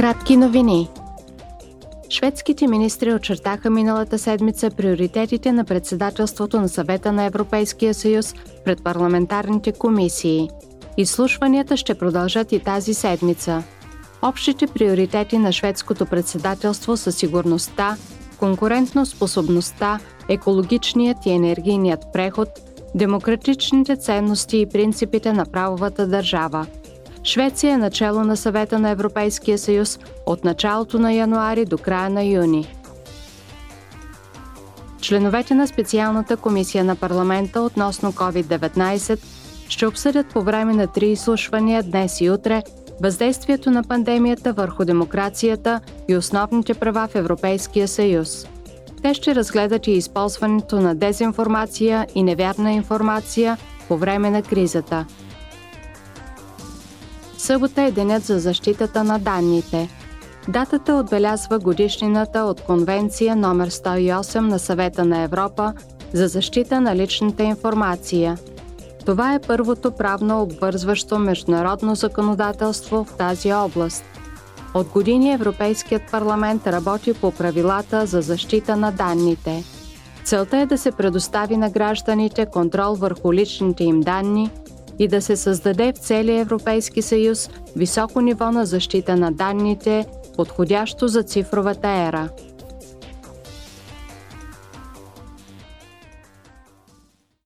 Кратки новини. Шведските министри очертаха миналата седмица приоритетите на председателството на съвета на Европейския съюз пред парламентарните комисии. Изслушванията ще продължат и тази седмица. Общите приоритети на шведското председателство са сигурността, конкурентно способността, екологичният и енергийният преход, демократичните ценности и принципите на правовата държава – Швеция е начало на съвета на Европейския съюз от началото на януари до края на юни. Членовете на специалната комисия на парламента относно COVID-19 ще обсъдят по време на три изслушвания днес и утре въздействието на пандемията върху демокрацията и основните права в Европейския съюз. Те ще разгледат и използването на дезинформация и невярна информация по време на кризата – Събота е денят за защитата на данните. Датата отбелязва годишнината от Конвенция номер 108 на Съвета на Европа за защита на личната информация. Това е първото правно обвързващо международно законодателство в тази област. От години Европейският парламент работи по правилата за защита на данните. Целта е да се предостави на гражданите контрол върху личните им данни – и да се създаде в целия Европейски съюз високо ниво на защита на данните, подходящо за цифровата ера –